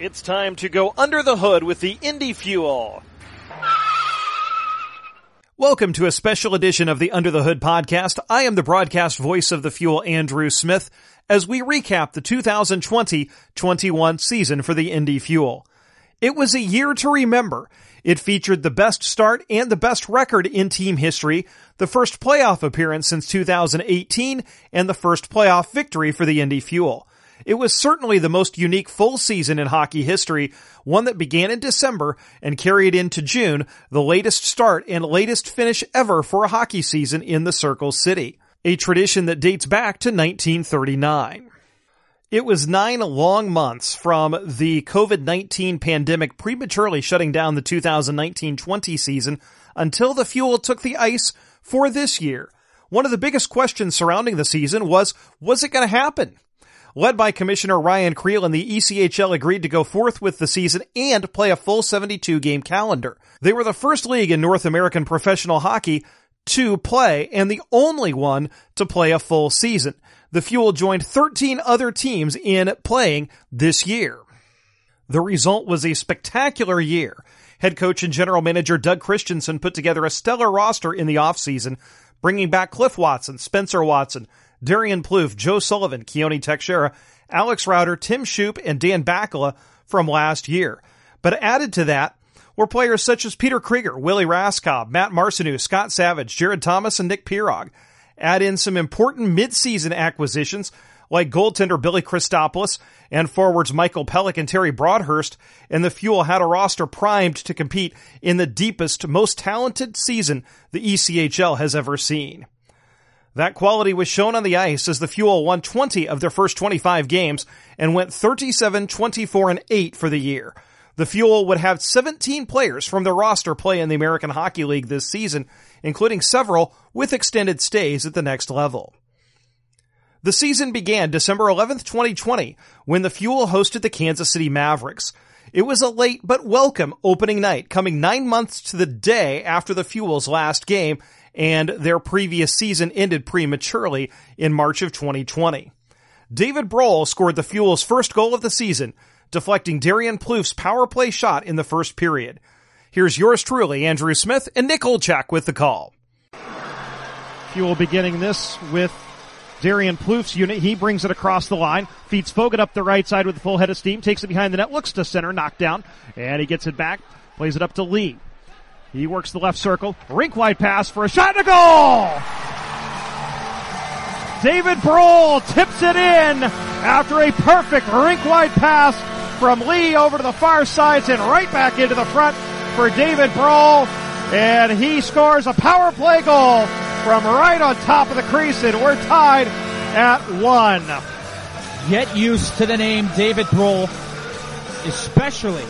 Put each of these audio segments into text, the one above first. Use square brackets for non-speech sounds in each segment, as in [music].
It's time to go under the hood with the Indy Fuel. Welcome to a special edition of the Under the Hood podcast. I am the broadcast voice of the Fuel, Andrew Smith, as we recap the 2020-21 season for the Indy Fuel. It was a year to remember. It featured the best start and the best record in team history, the first playoff appearance since 2018, and the first playoff victory for the Indy Fuel. It was certainly the most unique full season in hockey history, one that began in December and carried into June, the latest start and latest finish ever for a hockey season in the Circle City. A tradition that dates back to 1939. It was nine long months from the COVID-19 pandemic prematurely shutting down the 2019-20 season until the Fuel took the ice for this year. One of the biggest questions surrounding the season was, was it going to happen? Led by Commissioner Ryan Crelin, and the ECHL agreed to go forth with the season and play a full 72 game calendar. They were the first league in North American professional hockey to play and the only one to play a full season. The Fuel joined 13 other teams in playing this year. The result was a spectacular year. Head coach and general manager Doug Christiansen put together a stellar roster in the offseason, bringing back Cliff Watson, Spencer Watson, Darian Plouffe, Joe Sullivan, Keoni Texeira, Alex Rauter, Tim Shoup, and Dan Bakala from last year. But added to that were players such as Peter Krieger, Willie Raskob, Matt Marcinew, Scott Savage, Jared Thomas, and Nick Pirog. Add in some important midseason acquisitions like goaltender Billy Christopoulos and forwards Michael Pelech and Terry Broadhurst, and the Fuel had a roster primed to compete in the deepest, most talented season the ECHL has ever seen. That quality was shown on the ice as the Fuel won 20 of their first 25 games and went 37, 24, and 8 for the year. The Fuel would have 17 players from their roster play in the American Hockey League this season, including several with extended stays at the next level. The season began December 11th, 2020, when the Fuel hosted the Kansas City Mavericks. It was a late but welcome opening night, coming nine months to the day after the Fuel's last game and their previous season ended prematurely in March of 2020. David Brohl scored the Fuel's first goal of the season, deflecting Darian Plouffe's power play shot in the first period. Here's yours truly, Andrew Smith and Nick Olchak with the call. Fuel beginning this with Darian Plouffe's unit. He brings it across the line, feeds Fogan up the right side with a full head of steam, takes it behind the net, looks to center, knocked down, and he gets it back, plays it up to Lee. He works the left circle. Rink wide pass for a shot and a goal! David Brohl tips it in after a perfect rink wide pass from Lee over to the far sides and right back into the front for David Brohl. And he scores a power play goal from right on top of the crease and we're tied at one. Get used to the name David Brohl, especially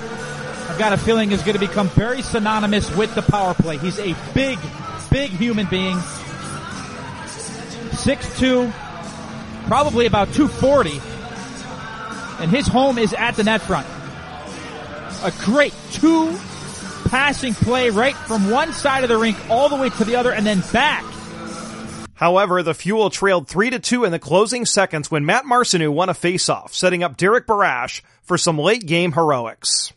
I've got a feeling is going to become very synonymous with the power play. He's a big, big human being. 6'2", probably about 240. And his home is at the net front. A great two passing play right from one side of the rink all the way to the other and then back. However, the Fuel trailed 3 to 2 in the closing seconds when Matt Marcinew won a faceoff, setting up Derek Barach for some late game heroics.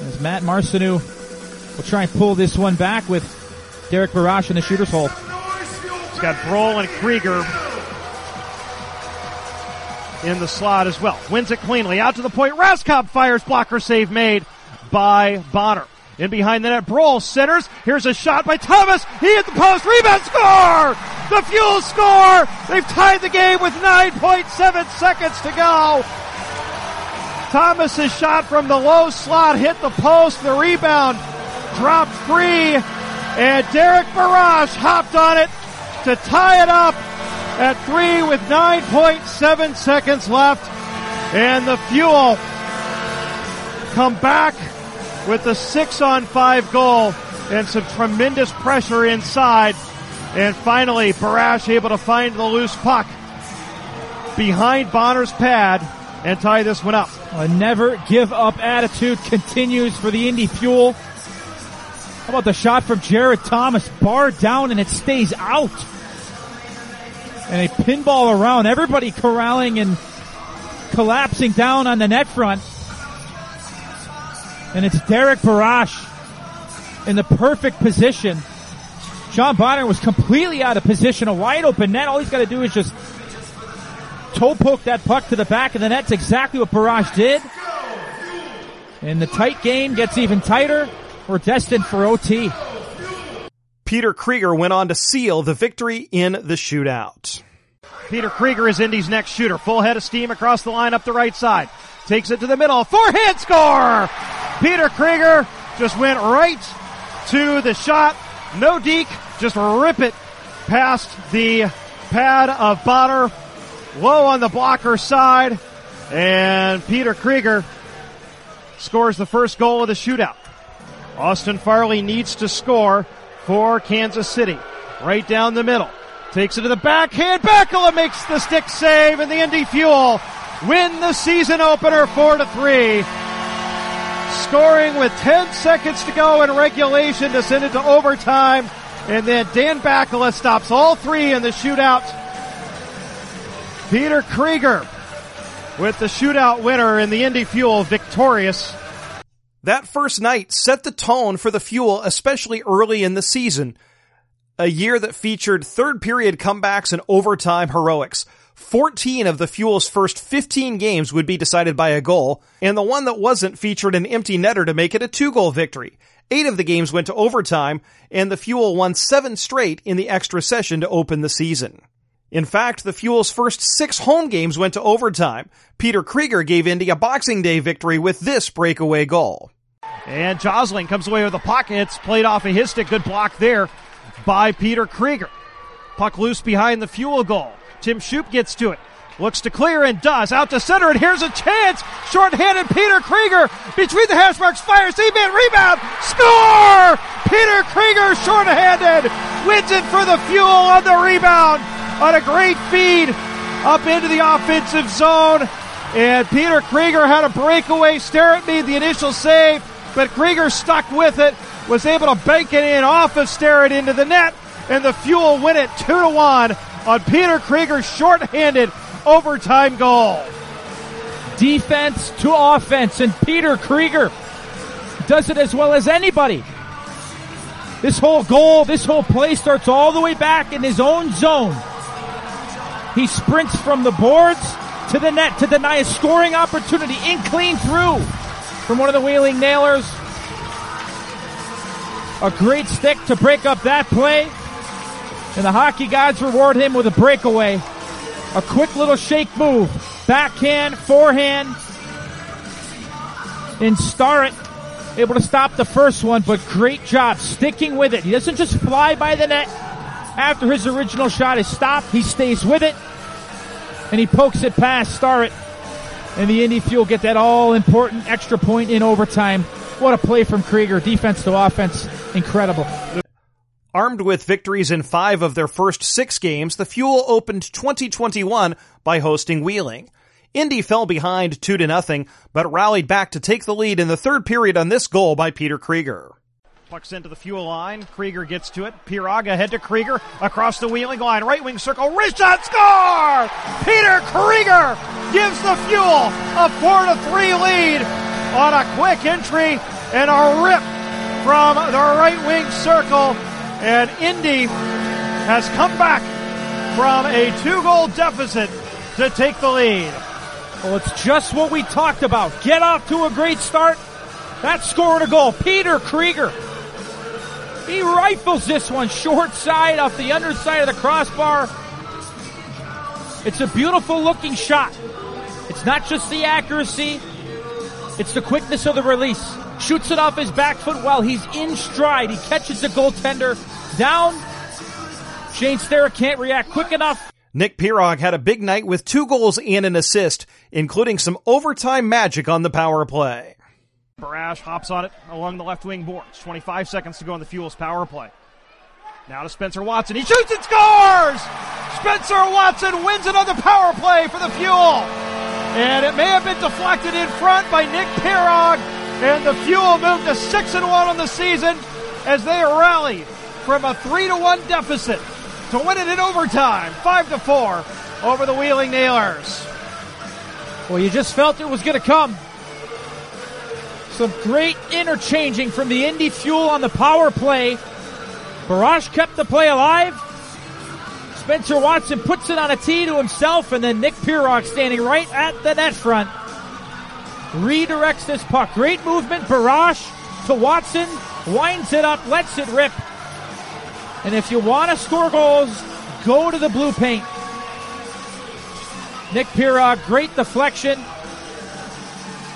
As Matt Marcinew will try and pull this one back with Derek Barach in the shooter's hole. He's got Brohl and Krieger in the slot as well. Wins it cleanly. Out to the point. Raskob fires. Blocker save made by Bonner. In behind the net, Brohl centers. Here's a shot by Thomas. He hit the post. Rebound score! The Fuel score! They've tied the game with 9.7 seconds to go. Thomas's shot from the low slot hit the post. The rebound dropped free. And Derek Barach hopped on it to tie it up at three with 9.7 seconds left. And the Fuel come back with a six on five goal and some tremendous pressure inside. And finally, Barach able to find the loose puck behind Bonner's pad and tie this one up. A never give up attitude continues for the Indy Fuel. How about the shot from Jared Thomas? Bar down and it stays out. And a pinball around. Everybody corralling and collapsing down on the net front. And it's Derek Barach in the perfect position. John Bonner was completely out of position, a wide open net. All he's got to do is just toe poke that puck to the back of the net. That's exactly what Barach did. And the tight game gets even tighter. We're destined for OT. Peter Krieger went on to seal the victory in the shootout. Peter Krieger is Indy's next shooter. Full head of steam across the line up the right side. Takes it to the middle. Forehand score! Peter Krieger just went right to the shot. No deke. Just rip it past the pad of Bonner. Low on the blocker side. And Peter Krieger scores the first goal of the shootout. Austin Farley needs to score for Kansas City. Right down the middle. Takes it to the backhand. Bakala makes the stick save and the Indy Fuel win the season opener 4 to 3. Scoring with 10 seconds to go in regulation to send it to overtime. And then Dan Bakala stops all three in the shootout. Peter Krieger with the shootout winner in the Indy Fuel victorious. That first night set the tone for the Fuel, especially early in the season. A year that featured third period comebacks and overtime heroics. 14 of the Fuel's first 15 games would be decided by a goal, and the one that wasn't featured an empty netter to make it a two goal victory. Eight of the games went to overtime, and the Fuel won seven straight in the extra session to open the season. In fact, the Fuel's first six home games went to overtime. Peter Krieger gave Indy a Boxing Day victory with this breakaway goal. And Josling comes away with the puck. It's played off of his stick. Good block there by Peter Krieger. Puck loose behind the Fuel goal. Tim Shoup gets to it. Looks to clear and does. Out to center, and here's a chance. Short-handed Peter Krieger between the hash marks fires. C-man rebound. Score! Peter Krieger short-handed wins it for the Fuel on the rebound on a great feed up into the offensive zone. And Peter Krieger had a breakaway. Starrett made the initial save, but Krieger stuck with it, was able to bank it in off of Starrett into the net, and the Fuel win it 2 to 1 on Peter Krieger's short-handed overtime goal. Defense to offense, and Peter Krieger does it as well as anybody. This whole goal, this whole play starts all the way back in his own zone. He sprints from the boards to the net to deny a scoring opportunity in clean through from one of the Wheeling Nailers. A great stick to break up that play. And the hockey gods reward him with a breakaway. A quick little shake move. Backhand, forehand. And Starrett able to stop the first one, but great job sticking with it. He doesn't just fly by the net after his original shot is stopped. He stays with it and he pokes it past Starrett. And the Indy Fuel get that all important extra point in overtime. What a play from Krieger. Defense to offense. Incredible. Armed with victories in five of their first six games, the Fuel opened 2021 by hosting Wheeling. Indy fell behind 2 to nothing, but rallied back to take the lead in the third period on this goal by Peter Krieger. Puck's into the fuel line. Krieger gets to it. Pirog ahead to Krieger across the wheeling line. Right wing circle. Wrist shot. Score! Peter Krieger gives the fuel a 4 to 3 lead on a quick entry and a rip from the right wing circle. And Indy has come back from a two goal deficit to take the lead. Well, it's just what we talked about. Get off to a great start. That scored a goal. Peter Krieger. He rifles this one short side off the underside of the crossbar. It's a beautiful looking shot. It's not just the accuracy, it's the quickness of the release. Shoots it off his back foot while he's in stride. He catches the goaltender down. Shane Starrett can't react quick enough. Nick Pirog had a big night with two goals and an assist, including some overtime magic on the power play. Barach hops on it along the left wing boards. 25 seconds to go on the Fuels power play. Now to Spencer Watson. He shoots and scores! Spencer Watson wins another power play for the Fuel. And it may have been deflected in front by Nick Pirog. And the Fuel moved to 6 and 1 on the season as they rally from a 3 to 1 deficit to win it in overtime. 5 to 4 over the Wheeling Nailers. Well, you just felt it was going to come. Some great interchanging from the Indy Fuel on the power play. Barach kept the play alive. Spencer Watson puts it on a tee to himself, and then Nick Pirog standing right at the net front redirects this puck. Great movement, Barach to Watson, winds it up, lets it rip. And if you want to score goals, go to the blue paint. Nick Pirog, great deflection.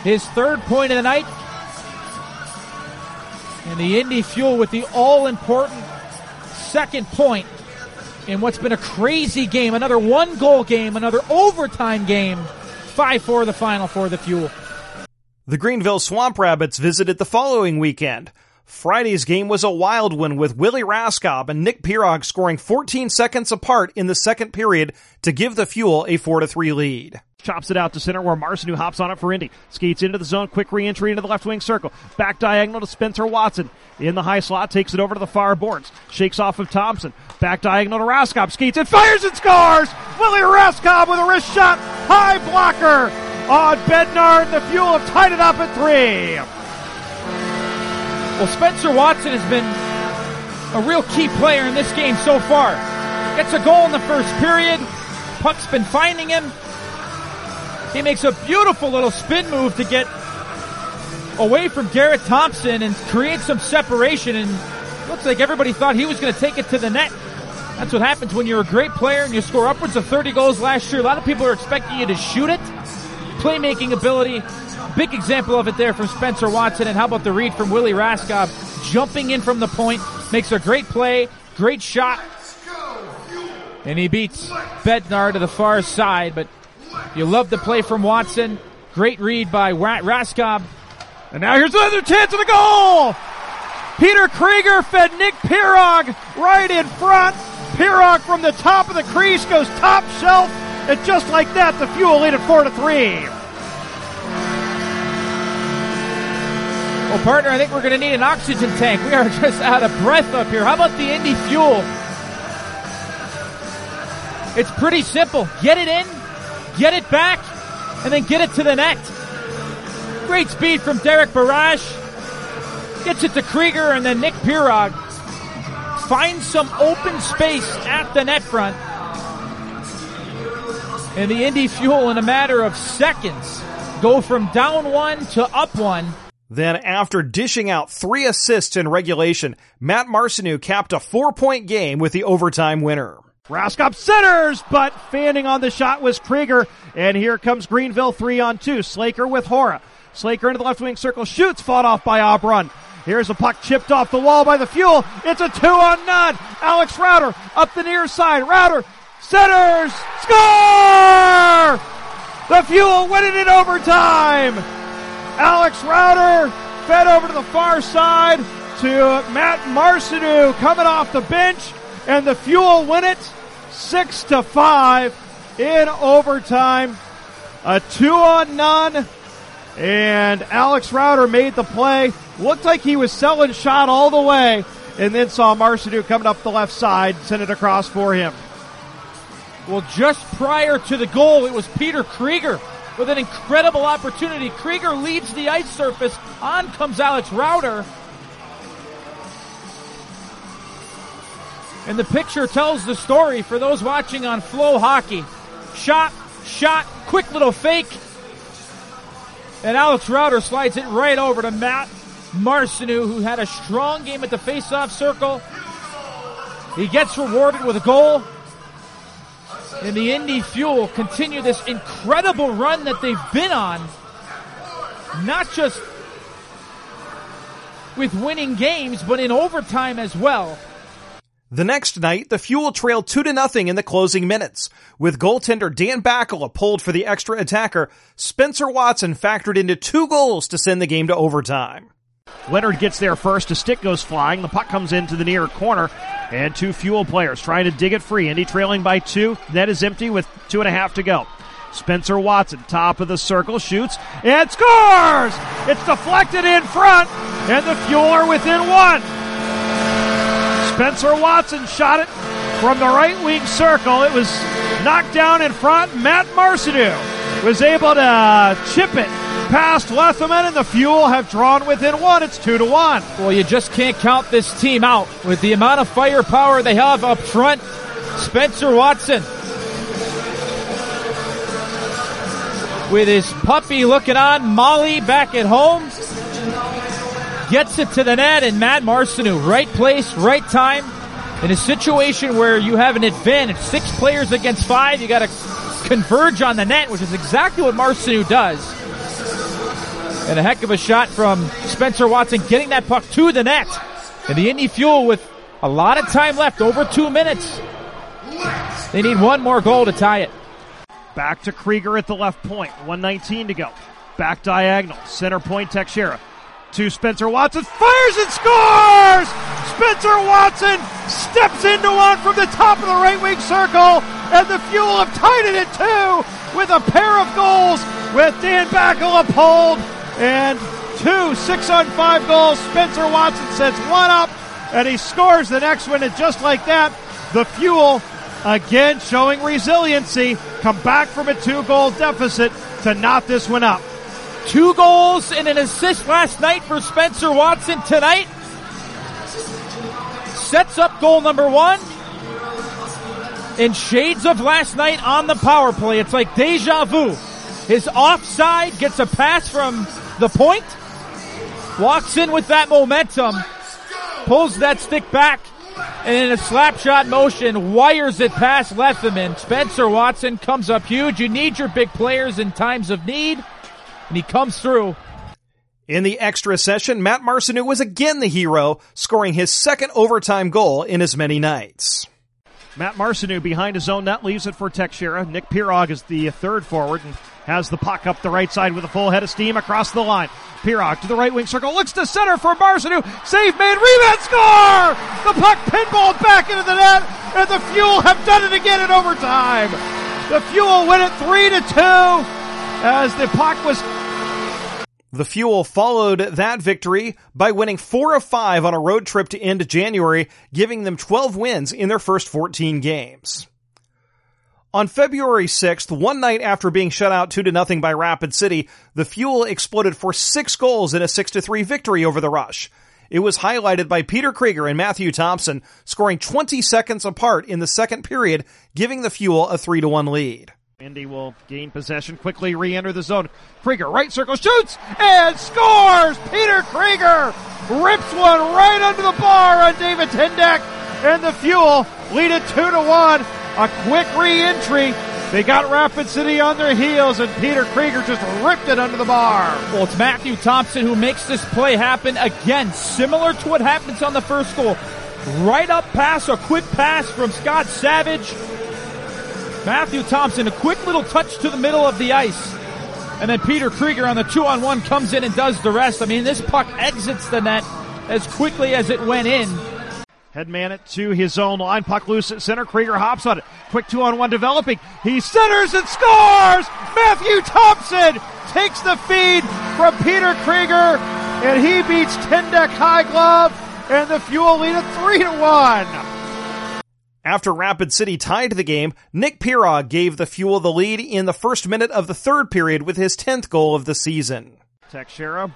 His third point of the night. And the Indy Fuel with the all important second point in what's been a crazy game. Another one goal game, another overtime game. 5 4 the final for the Fuel. The Greenville Swamp Rabbits visited the following weekend. Friday's game was a wild one with Willie Raskob and Nick Pirog scoring 14 seconds apart in the second period to give the Fuel a 4-3 lead. Chops it out to center where Marson, hops on it for Indy. Skates into the zone, quick re-entry into the left wing circle. Back diagonal to Spencer Watson. In the high slot, takes it over to the far boards. Shakes off of Thompson. Back diagonal to Raskob. Skates it, fires and scores! Willie Raskob with a wrist shot. High blocker on Bednar. The Fuel have tied it up at three. Well, Spencer Watson has been a real key player in this game so far. Gets a goal in the first period. Puck's been finding him. He makes a beautiful little spin move to get away from Garrett Thompson and create some separation. And looks like everybody thought he was going to take it to the net. That's what happens when you're a great player and you score upwards of 30 goals last year. A lot of people are expecting you to shoot it. Playmaking ability Big example of it there from Spencer Watson. And how about the read from Willie Raskob jumping in from the point, makes a great play, great shot. And he beats Bednar to the far side, but you love the play from Watson. Great read by Raskob. And now here's another chance of the goal! Peter Krieger fed Nick Pirog right in front. Pirog from the top of the crease goes top shelf, and just like that, the Fuel lead at four to three. Well, partner, I think we're going to need an oxygen tank. We are [laughs] just out of breath up here. How about the Indy Fuel? It's pretty simple. Get it in, get it back, and then get it to the net. Great speed from Derek Barach. Gets it to Krieger, and then Nick Pirog finds some open space at the net front. And the Indy Fuel, in a matter of seconds, go from down one to up one then, after dishing out three assists in regulation, Matt Marcinew capped a four-point game with the overtime winner. Raskob centers, but fanning on the shot was Krieger. And here comes Greenville three on two. Slaker with Hora. Slaker into the left wing circle, shoots, fought off by Aubrun. Here's a puck chipped off the wall by the Fuel. It's a two on none. Alex Rauter up the near side. Rauter centers, score! The Fuel win it in overtime. Alex Rauter fed over to the far side to Matt Marcinew coming off the bench, and the Fuel win it six to five in overtime. A two on none, and Alex Rauter made the play. Looked like he was selling shot all the way, and then saw Marcinew coming up the left side, send it across for him. Well, just prior to the goal, it was Peter Krieger with an incredible opportunity. Krieger leads the ice surface. On comes Alex Rauter. And the picture tells the story for those watching on Flow Hockey. Shot, shot, quick little fake. And Alex Rauter slides it right over to Matt Marcinew, who had a strong game at the faceoff circle. He gets rewarded with a goal and the Indy Fuel continue this incredible run that they've been on. Not just with winning games, but in overtime as well. The next night, the Fuel trailed 2 to nothing in the closing minutes. With goaltender Dan Bakala pulled for the extra attacker, Spencer Watson factored into two goals to send the game to overtime. Leonard gets there first. A stick goes flying. The puck comes into the near corner. And two fuel players trying to dig it free. Indy trailing by two. Net is empty with two and a half to go. Spencer Watson, top of the circle, shoots and scores! It's deflected in front, and the Fuel are within one. Spencer Watson shot it from the right wing circle. It was knocked down in front. Matt Marcinew was able to chip it past Lethemon and the Fuel have drawn within one. It's two to one. Well, you just can't count this team out with the amount of firepower they have up front. Spencer Watson with his puppy looking on. Molly back at home gets it to the net and Matt Marcinew, right place, right time. In a situation where you have an advantage, six players against five, you gotta converge on the net, which is exactly what Marcinew does. And a heck of a shot from Spencer Watson getting that puck to the net. And the Indy Fuel with a lot of time left, over two minutes. They need one more goal to tie it. Back to Krieger at the left point. 119 to go. Back diagonal. Center point Texeira. To Spencer Watson. Fires and scores! Spencer Watson steps into one from the top of the right wing circle. And the Fuel have tied it at two with a pair of goals with Dan Bakala pulled. And two six on five goals. Spencer Watson sets one up and he scores the next one. And just like that, the Fuel again showing resiliency, come back from a two goal deficit to knot this one up. Two goals and an assist last night for Spencer Watson tonight. Sets up goal number one. In shades of last night on the power play, it's like deja vu. His offside gets a pass from the point, walks in with that momentum, pulls that stick back, and in a slap shot motion, wires it past Lethemon. Spencer Watson comes up huge. You need your big players in times of need, and he comes through. In the extra session, Matt Marcinew was again the hero, scoring his second overtime goal in as many nights. Matt Marcinew behind his own net leaves it for Texeira. Nick Pirog is the third forward and has the puck up the right side with a full head of steam across the line. Pirog to the right wing circle, looks to center for Marcinew. Save made, rebound score! The puck pinballed back into the net, and the Fuel have done it again in overtime. The Fuel win it three to two as the puck was the Fuel followed that victory by winning four of five on a road trip to end January, giving them 12 wins in their first 14 games. On February 6th, one night after being shut out 2 to nothing by Rapid City, the Fuel exploded for six goals in a 6 to 3 victory over the Rush. It was highlighted by Peter Krieger and Matthew Thompson scoring 20 seconds apart in the second period, giving the Fuel a 3 to 1 lead. Indy will gain possession, quickly re-enter the zone. Krieger, right circle, shoots and scores! Peter Krieger rips one right under the bar on David Tendeck, and the Fuel lead it two to one. A quick re-entry. They got Rapid City on their heels, and Peter Krieger just ripped it under the bar. Well, it's Matthew Thompson who makes this play happen again, similar to what happens on the first goal. Right up pass, a quick pass from Scott Savage Matthew Thompson, a quick little touch to the middle of the ice. And then Peter Krieger on the two on one comes in and does the rest. I mean, this puck exits the net as quickly as it went in. Headman it to his own line. Puck loose at center. Krieger hops on it. Quick two on one developing. He centers and scores! Matthew Thompson takes the feed from Peter Krieger and he beats Tendeck High Glove and the Fuel lead at three to one. After Rapid City tied the game, Nick Pirog gave the Fuel the lead in the first minute of the third period with his 10th goal of the season. Texeira,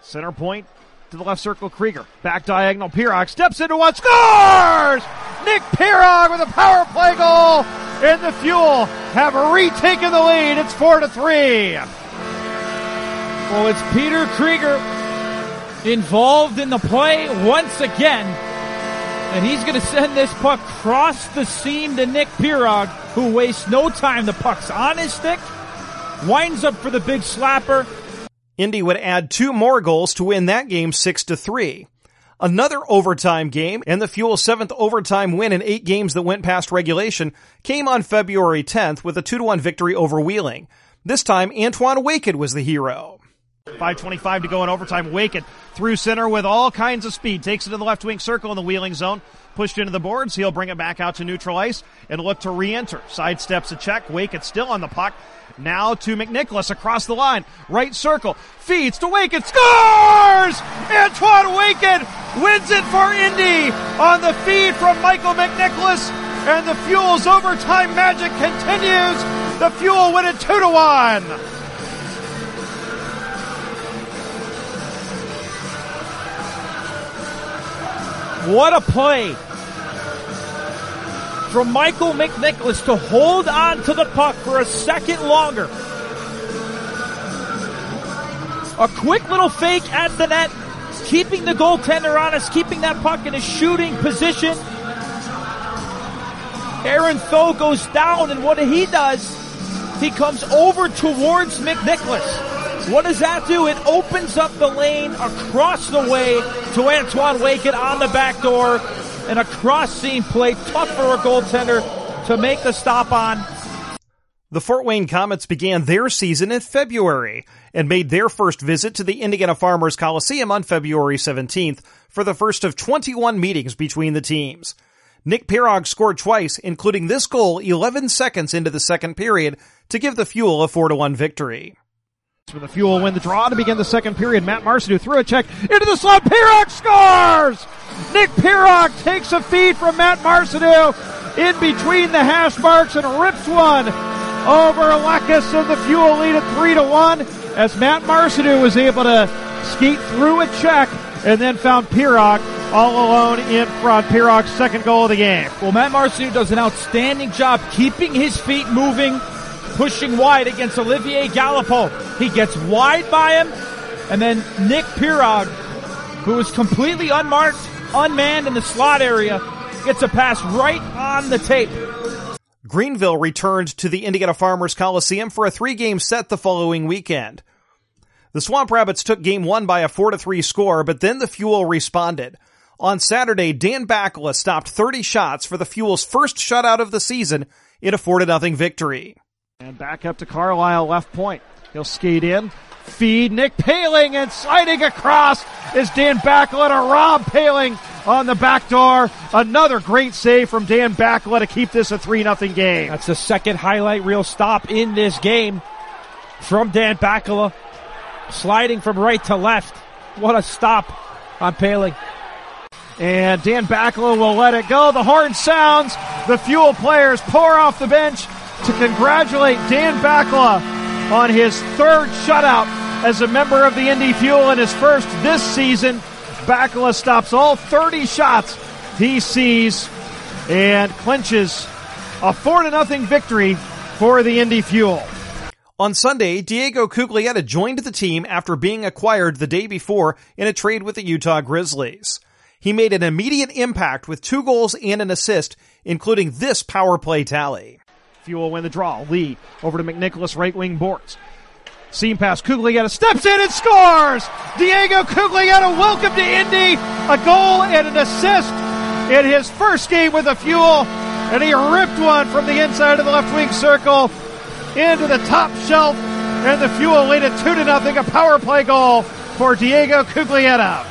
center point to the left circle, Krieger. Back diagonal, Pirog steps into one, scores! Nick Pirog with a power play goal, and the Fuel have retaken the lead. It's four to three. Well, it's Peter Krieger involved in the play once again. And he's going to send this puck across the seam to Nick Pirog, who wastes no time. The puck's on his stick, winds up for the big slapper. Indy would add two more goals to win that game 6 to 3. Another overtime game and the Fuel's seventh overtime win in eight games that went past regulation came on February 10th with a 2 to 1 victory over Wheeling. This time, Antoine Waked was the hero. 5.25 to go in overtime. Waked through center with all kinds of speed. Takes it to the left wing circle in the wheeling zone. Pushed into the boards. He'll bring it back out to neutral ice and look to re-enter. Sidesteps a check. Waked still on the puck. Now to McNicholas across the line. Right circle. Feeds to Waked. Scores! Antoine Waked wins it for Indy on the feed from Michael McNicholas. And the Fuel's overtime magic continues. The Fuel win it 2 to 1. What a play from Michael McNicholas to hold on to the puck for a second longer. A quick little fake at the net, keeping the goaltender honest, keeping that puck in a shooting position. Aaron Tho goes down and what he does, he comes over towards McNicholas. What does that do? It opens up the lane across the way to Antoine Waked on the back door and a cross seam play, tough for a goaltender to make the stop on. The Fort Wayne Comets began their season in February and made their first visit to the Indiana Farmers Coliseum on February 17th for the first of 21 meetings between the teams. Nick Pirog scored twice, including this goal 11 seconds into the second period to give the Fuel a 4-1 victory. For the Fuel win the draw to begin the second period. Matt Marcinew threw a check into the slot. Pirog scores! Nick Pirog takes a feed from Matt Marcinew in between the hash marks and rips one over Lekas and the Fuel lead at three to one as Matt Marcinew was able to skate through a check and then found Pirog all alone in front. Pirog's second goal of the game. Well, Matt Marcinew does an outstanding job keeping his feet moving, pushing wide against Olivier Galipeau. He gets wide by him, and then Nick Pirog, who is completely unmarked, unmanned in the slot area, gets a pass right on the tape. Greenville returned to the Indiana Farmers Coliseum for a three-game set the following weekend. The Swamp Rabbits took game one by a 4-3 score, but then the Fuel responded. On Saturday, Dan Bakala stopped 30 shots for the Fuel's first shutout of the season in a 4-0 victory. And back up to Carlisle, left point. He'll skate in, feed Nick Poehling, and sliding across is Dan Bakala to Rob Poehling on the back door. Another great save from Dan Bakala to keep this a 3-0 game. That's the second highlight reel stop in this game from Dan Bakala. Sliding from right to left. What a stop on Poehling. And Dan Bakala will let it go. The horn sounds. The Fuel players pour off the bench to congratulate Dan Bakala on his third shutout as a member of the Indy Fuel and his first this season. Bakala stops all 30 shots he sees and clinches a 4 to nothing victory for the Indy Fuel. On Sunday, Diego Cuglietta joined the team after being acquired the day before in a trade with the Utah Grizzlies. He made an immediate impact with two goals and an assist, including this power play tally. Fuel win the draw. Lee over to McNicholas, right wing boards. Seam pass. Cuglietta steps in and scores! Diego Cuglietta, welcome to Indy. A goal and an assist in his first game with the Fuel. And he ripped one from the inside of the left wing circle into the top shelf. And the Fuel lead it 2 to nothing. A power play goal for Diego Cuglietta.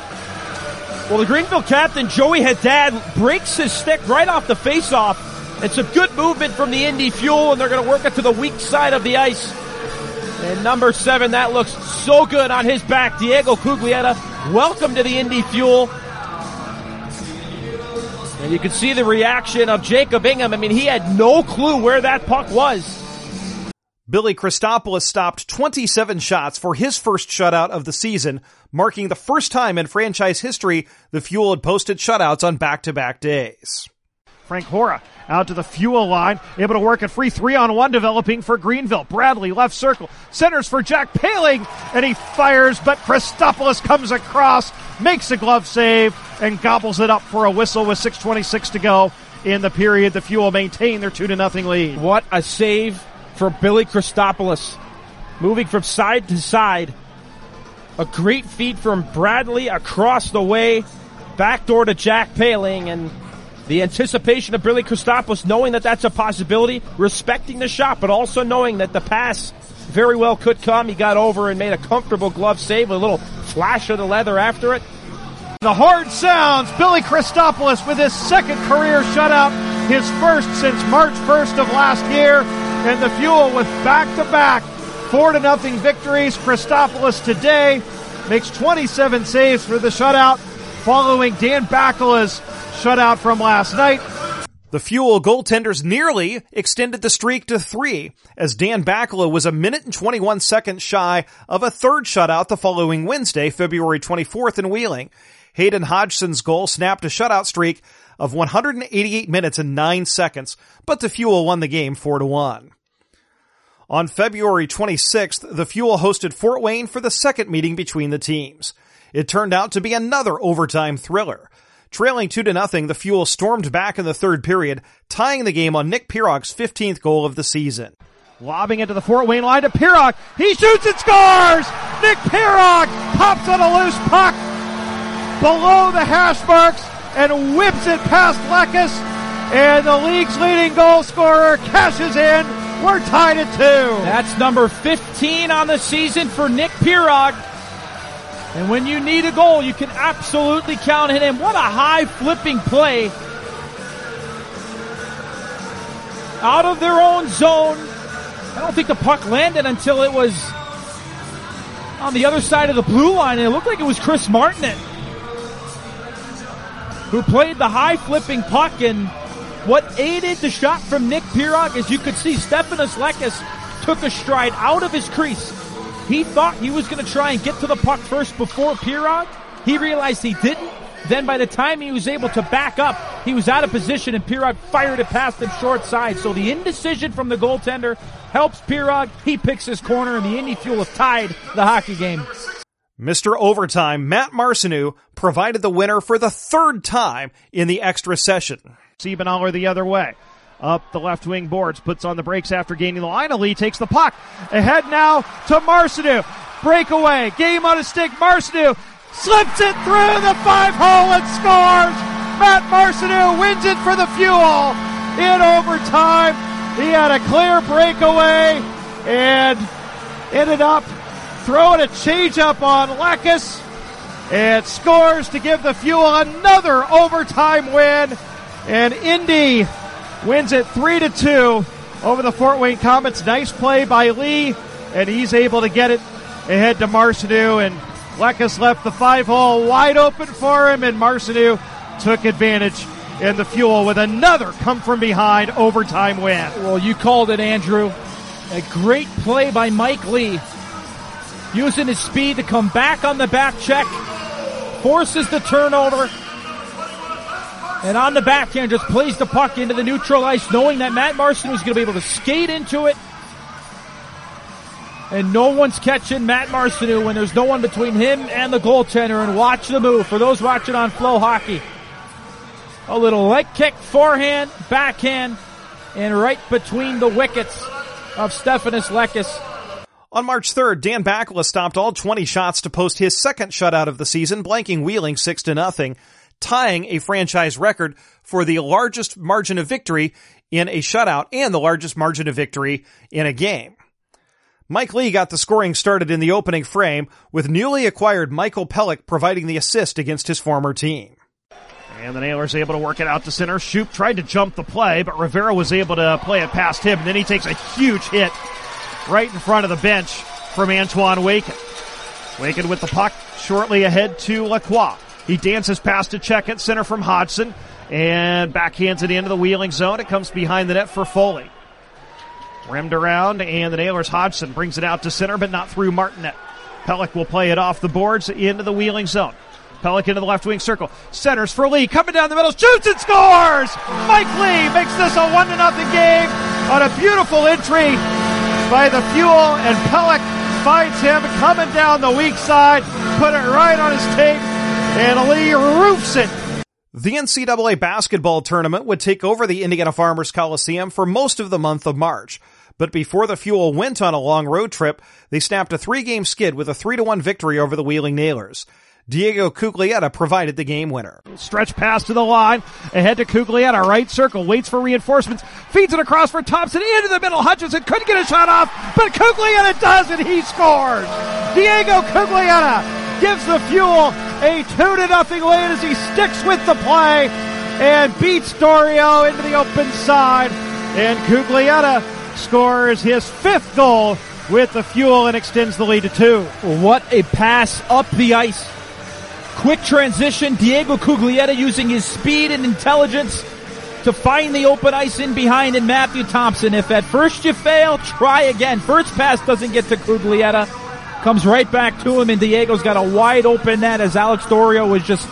Well, the Greenville captain, Joey Haddad, breaks his stick right off the faceoff. It's a good movement from the Indy Fuel, and they're going to work it to the weak side of the ice. And number seven, that looks so good on his back. Diego Cuglietta, welcome to the Indy Fuel. And you can see the reaction of Jacob Ingham. I mean, he had no clue where that puck was. Billy Christopoulos stopped 27 shots for his first shutout of the season, marking the first time in franchise history the Fuel had posted shutouts on back-to-back days. Frank Hora out to the fuel line, able to work a free three on one developing for Greenville. Bradley left circle, centers for Jack Paling, and he fires, but Christopoulos comes across, makes a glove save, and gobbles it up for a whistle with 6.26 to go in the period. The Fuel maintain their 2 to nothing lead. What a save for Billy Christopoulos. Moving from side to side. A great feed from Bradley across the way. Backdoor to Jack Paling and the anticipation of Billy Christopoulos knowing that that's a possibility, respecting the shot, but also knowing that the pass very well could come. He got over and made a comfortable glove save, with a little flash of the leather after it. The hard sounds. Billy Christopoulos with his second career shutout, his first since March 1st of last year, and the Fuel with back-to-back four to nothing victories. Christopoulos today makes 27 saves for the shutout, following Dan Bakala's shutout from last night. The Fuel goaltenders nearly extended the streak to three, as Dan Bakala was a minute and 21 seconds shy of a third shutout the following Wednesday, February 24th in Wheeling. Hayden Hodgson's goal snapped a shutout streak of 188 minutes and 9 seconds, but the Fuel won the game 4 to 1. On February 26th, the Fuel hosted Fort Wayne for the second meeting between the teams. It turned out to be another overtime thriller. Trailing 2 to nothing, the Fuel stormed back in the third period, tying the game on Nick Pirog's 15th goal of the season. Lobbing into the Fort Wayne line to Pirog. He shoots and scores! Nick Pirog pops on a loose puck below the hash marks and whips it past Lekas. And the league's leading goal scorer cashes in. We're tied at two. That's number 15 on the season for Nick Pirog. And when you need a goal, you can absolutely count on him. What a high flipping play. Out of their own zone. I don't think the puck landed until it was on the other side of the blue line. And it looked like it was Chris Martinet who played the high flipping puck and what aided the shot from Nick Pirog, as you could see, Stefanos Lekas took a stride out of his crease. He thought he was going to try and get to the puck first before Pirog. He realized he didn't. Then by the time he was able to back up, he was out of position and Pirog fired it past him short side. So the indecision from the goaltender helps Pirog. He picks his corner and the Indy Fuel have tied the hockey game. Mr. Overtime, Matt Marcinew, provided the winner for the third time in the extra session. Siebenthaler the other way. Up the left wing boards, puts on the brakes after gaining the line. Ali takes the puck. Ahead now to Marcinew. Breakaway. Game on a stick. Marcinew slips it through the five hole and scores. Matt Marcinew wins it for the Fuel in overtime. He had a clear breakaway and ended up throwing a changeup on Lekas and scores to give the Fuel another overtime win. And Indy wins it three to two over the Fort Wayne Comets. Nice play by Lee, and he's able to get it ahead to Marcinew. And Lekas left the five hole wide open for him, and Marcinew took advantage in the Fuel with another come from behind overtime win. Well, you called it, Andrew. A great play by Mike Lee using his speed to come back on the back check, forces the turnover, and on the backhand just plays the puck into the neutral ice, knowing that Matt Marcinew is going to be able to skate into it. And no one's catching Matt Marcinew when there's no one between him and the goaltender. And watch the move for those watching on Flow Hockey. A little leg kick, forehand, backhand, and right between the wickets of Stefanos Lekas. On March 3rd, Dan Bakala stopped all 20 shots to post his second shutout of the season, blanking Wheeling 6 to nothing, tying a franchise record for the largest margin of victory in a shutout and the largest margin of victory in a game. Mike Lee got the scoring started in the opening frame, with newly acquired Michael Pelech providing the assist against his former team. And the Nailers able to work it out to center. Shoup tried to jump the play, but Rivera was able to play it past him, and then he takes a huge hit right in front of the bench from Antoine Waked. Waked with the puck shortly ahead to Lacroix. He dances past a check at center from Hodgson and backhands it into the wheeling zone. It comes behind the net for Foley. Rimmed around and the Nailers Hodgson brings it out to center, but not through Martinet. Pelech will play it off the boards into the wheeling zone. Pelech into the left wing circle. Centers for Lee. Coming down the middle. Shoots and scores! Mike Lee makes this a one to nothing game on a beautiful entry by the Fuel and Pelech finds him coming down the weak side. Put it right on his tape roofs it. The NCAA basketball tournament would take over the Indiana Farmers Coliseum for most of the month of March. But before the Fuel went on a long road trip, they snapped a three game skid with a 3 to 1 victory over the Wheeling Nailers. Diego Cuglietta provided the game winner. Stretch pass to the line. Ahead to Cuglietta. Right circle. Waits for reinforcements. Feeds it across for Thompson. Into the middle. Hutchinson couldn't get a shot off, but Cuglietta does and he scores. Diego Cuglietta gives the Fuel a 2 to nothing lead as he sticks with the play and beats D'Orio into the open side. And Cuglietta scores his fifth goal with the Fuel and extends the lead to two. What a pass up the ice Quick transition, Diego Cuglietta using his speed and intelligence to find the open ice in behind and Matthew Thompson. If at first you fail, try again. First pass doesn't get to Cuglietta. Comes right back to him and Diego's got a wide open net as Alex D'Orio was just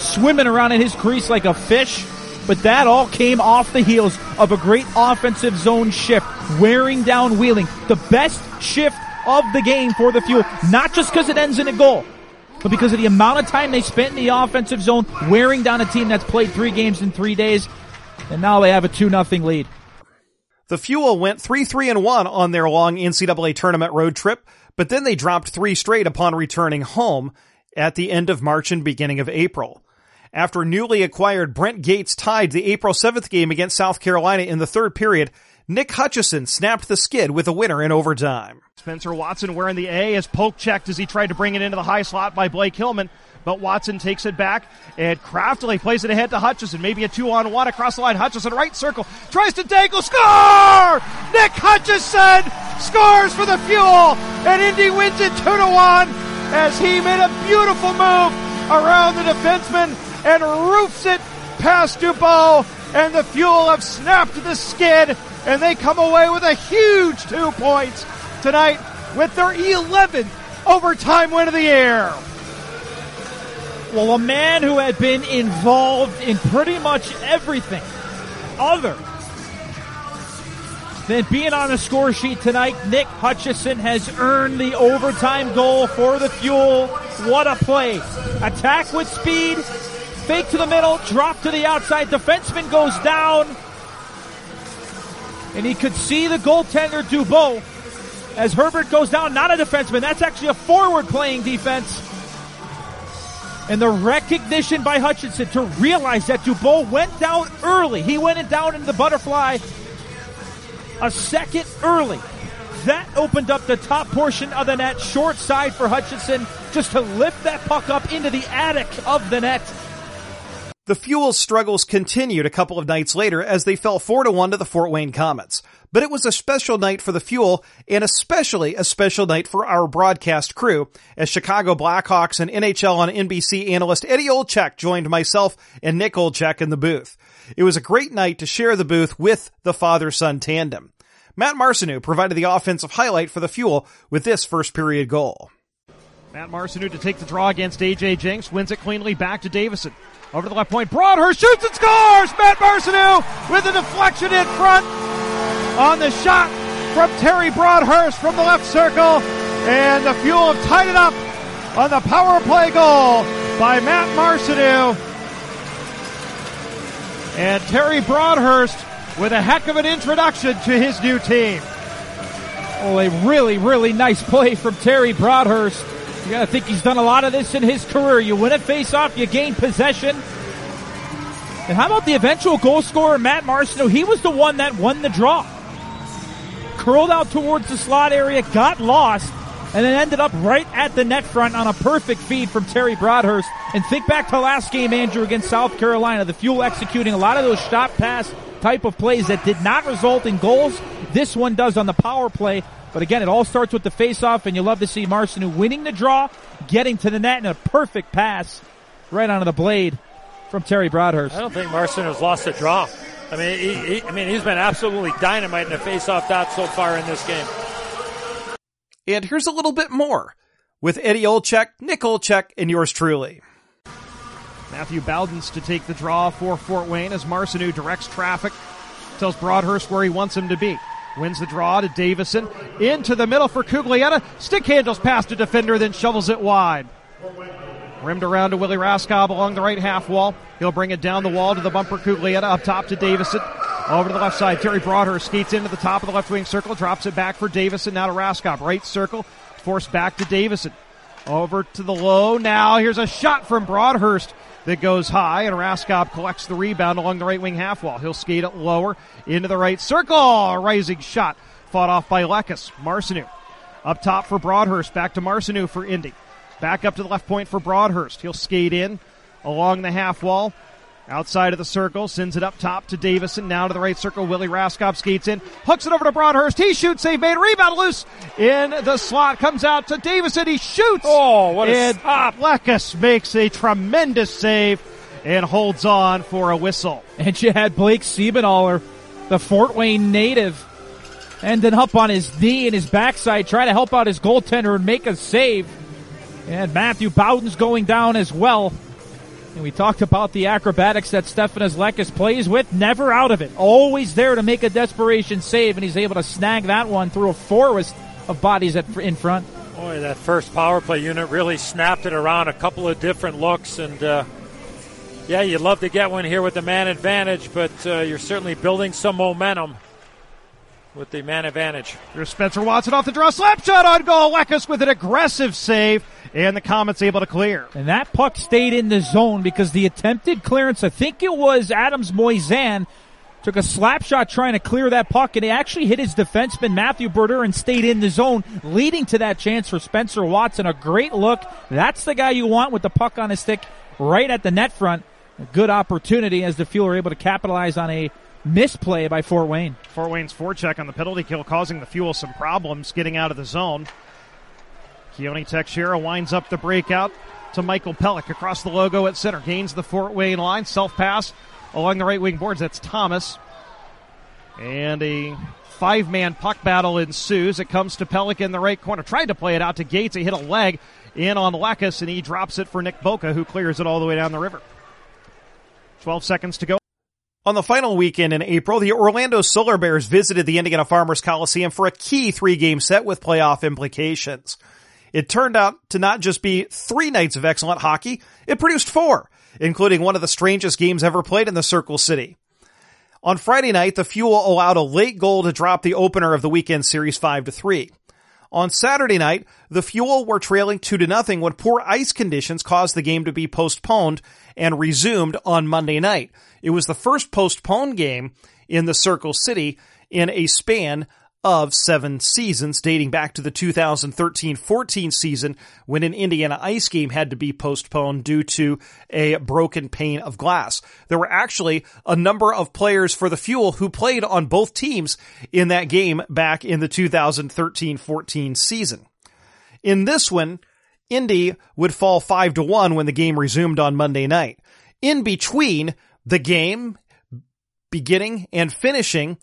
swimming around in his crease like a fish. But that all came off the heels of a great offensive zone shift, wearing down Wheeling. The best shift of the game for the Fuel, not just because it ends in a goal, but because of the amount of time they spent in the offensive zone, wearing down a team that's played three games in three days, and now they have a 2 nothing lead. The Fuel went 3-3 and 1 on their long NCAA tournament road trip, but then they dropped three straight upon returning home at the end of March and beginning of April. After newly acquired Brent Gates tied the April 7th game against South Carolina in the third period, Nick Hutchison snapped the skid with a winner in overtime. Spencer Watson wearing the A is poke checked as he tried to bring it into the high slot by Blake Hillman. But Watson takes it back and craftily plays it ahead to Hutchison. Maybe a two on one across the line. Hutchison right circle. Tries to dangle. Score! Nick Hutchison scores for the Fuel. And Indy wins it two to one as he made a beautiful move around the defenseman and roofs it past Dubois. And the Fuel have snapped the skid and they come away with a huge two points tonight with their 11th overtime win of the year. Well, a man who had been involved in pretty much everything other than being on the score sheet tonight, Nick Hutchison has earned the overtime goal for the Fuel. What a play. Attack with speed, fake to the middle, drop to the outside, defenseman goes down, and he could see the goaltender Dubois as Herbert goes down, not a defenseman, that's actually a forward playing defense. And the recognition by Hutchison to realize that Dubois went down early. He went down into the butterfly a second early. That opened up the top portion of the net, short side for Hutchison, just to lift that puck up into the attic of the net. The Fuel's struggles continued a couple of nights later as they fell 4 to 1 to the Fort Wayne Komets. But it was a special night for the Fuel and especially a special night for our broadcast crew as Chicago Blackhawks and NHL on NBC analyst Eddie Olczyk joined myself and Nick Olczyk in the booth. It was a great night to share the booth with the father-son tandem. Matt Marcinew provided the offensive highlight for the Fuel with this first period goal. Matt Marcinew to take the draw against AJ Jenks, wins it cleanly back to Davison. Over the left point, Broadhurst shoots and scores! Matt Marcinew with a deflection in front on the shot from Terry Broadhurst from the left circle. And the Fuel have tied it up on the power play goal by Matt Marcinew. And Terry Broadhurst with a heck of an introduction to his new team. Oh, a really, really nice play from Terry Broadhurst. Gotta think he's done a lot of this in his career. You win a face-off, you gain possession. And how about the eventual goal scorer, Matt Marcinew? He was the one that won the draw. Curled out towards the slot area, got lost, and then ended up right at the net front on a perfect feed from Terry Broadhurst. And think back to last game, Andrew, against South Carolina. The Fuel executing a lot of those shot pass type of plays that did not result in goals. This one does on the power play. But again, it all starts with the face-off, and you love to see Marcinew winning the draw, getting to the net, and a perfect pass right onto the blade from Terry Broadhurst. I don't think Marcinew's lost a draw. I mean, he, he, I mean, he's been absolutely dynamite in the face-off dot so far in this game. And here's a little bit more with Eddie Olczyk, Nick Olczyk, and yours truly. Matthew Boudens to take the draw for Fort Wayne as Marcinew directs traffic, tells Broadhurst where he wants him to be. Wins the draw to Davison. Into the middle for Cuglietta. Stick handles past a defender, then shovels it wide. Rimmed around to Willie Raskob along the right half wall. He'll bring it down the wall to the bumper Cuglietta up top to Davison. Over to the left side. Terry Broadhurst skates into the top of the left wing circle, drops it back for Davison. Now to Raskob. Right circle. Forced back to Davison. Over to the low. Now here's a shot from Broadhurst that goes high, and Raskob collects the rebound along the right wing half wall. He'll skate it lower into the right circle. A rising shot fought off by Lekas. Marcinew up top for Broadhurst. Back to Marcinew for Indy. Back up to the left point for Broadhurst. He'll skate in along the half wall. Outside of the circle, sends it up top to Davison. Now to the right circle, Willie Raskob skates in, hooks it over to Broadhurst. He shoots, save made, rebound loose in the slot, comes out to Davison. He shoots. Oh, what a and stop! Lekas makes a tremendous save and holds on for a whistle. And you had Blake Siebenthaler, the Fort Wayne native, ended up on his knee and his backside trying to help out his goaltender and make a save. And Matthew Boudens going down as well. And we talked about the acrobatics that Stefanos Lekkas plays with, never out of it. Always there to make a desperation save, and he's able to snag that one through a forest of bodies at, in front. Boy, that first power play unit really snapped it around a couple of different looks, and uh, yeah, you'd love to get one here with the man advantage, but uh, you're certainly building some momentum with the man advantage. Here's Spencer Watson off the draw, slap shot on goal. Lekkas with an aggressive save, and the Komets able to clear. And that puck stayed in the zone because the attempted clearance, I think it was Adams Moisan, took a slap shot trying to clear that puck, and he actually hit his defenseman Matthew Brodeur and stayed in the zone, leading to that chance for Spencer Watson. A great look. That's the guy you want with the puck on his stick right at the net front. A good opportunity as the Fuel are able to capitalize on a misplay by Fort Wayne. Fort Wayne's forecheck on the penalty kill causing the Fuel some problems getting out of the zone. Keoni Texeira winds up the breakout to Michael Pelech across the logo at center. Gains the Fort Wayne line. Self pass along the right wing boards. That's Thomas. And a five man puck battle ensues. It comes to Pelech in the right corner. Tried to play it out to Gates. He hit a leg in on Lekkas, and he drops it for Nick Boka, who clears it all the way down the river. 12 seconds to go. On the final weekend in April, the Orlando Solar Bears visited the Indiana Farmers Coliseum for a key three game set with playoff implications. It turned out to not just be three nights of excellent hockey, it produced four, including one of the strangest games ever played in the Circle City. On Friday night, the Fuel allowed a late goal to drop the opener of the weekend series 5 to 3. On Saturday night, the Fuel were trailing 2 to nothing when poor ice conditions caused the game to be postponed and resumed on Monday night. It was the first postponed game in the Circle City in a span of seven seasons dating back to the 2013-14 season when an Indiana ice game had to be postponed due to a broken pane of glass. There were actually a number of players for the Fuel who played on both teams in that game back in the 2013-14 season. In this one, Indy would fall 5 to 1 when the game resumed on Monday night. In between the game beginning and finishing,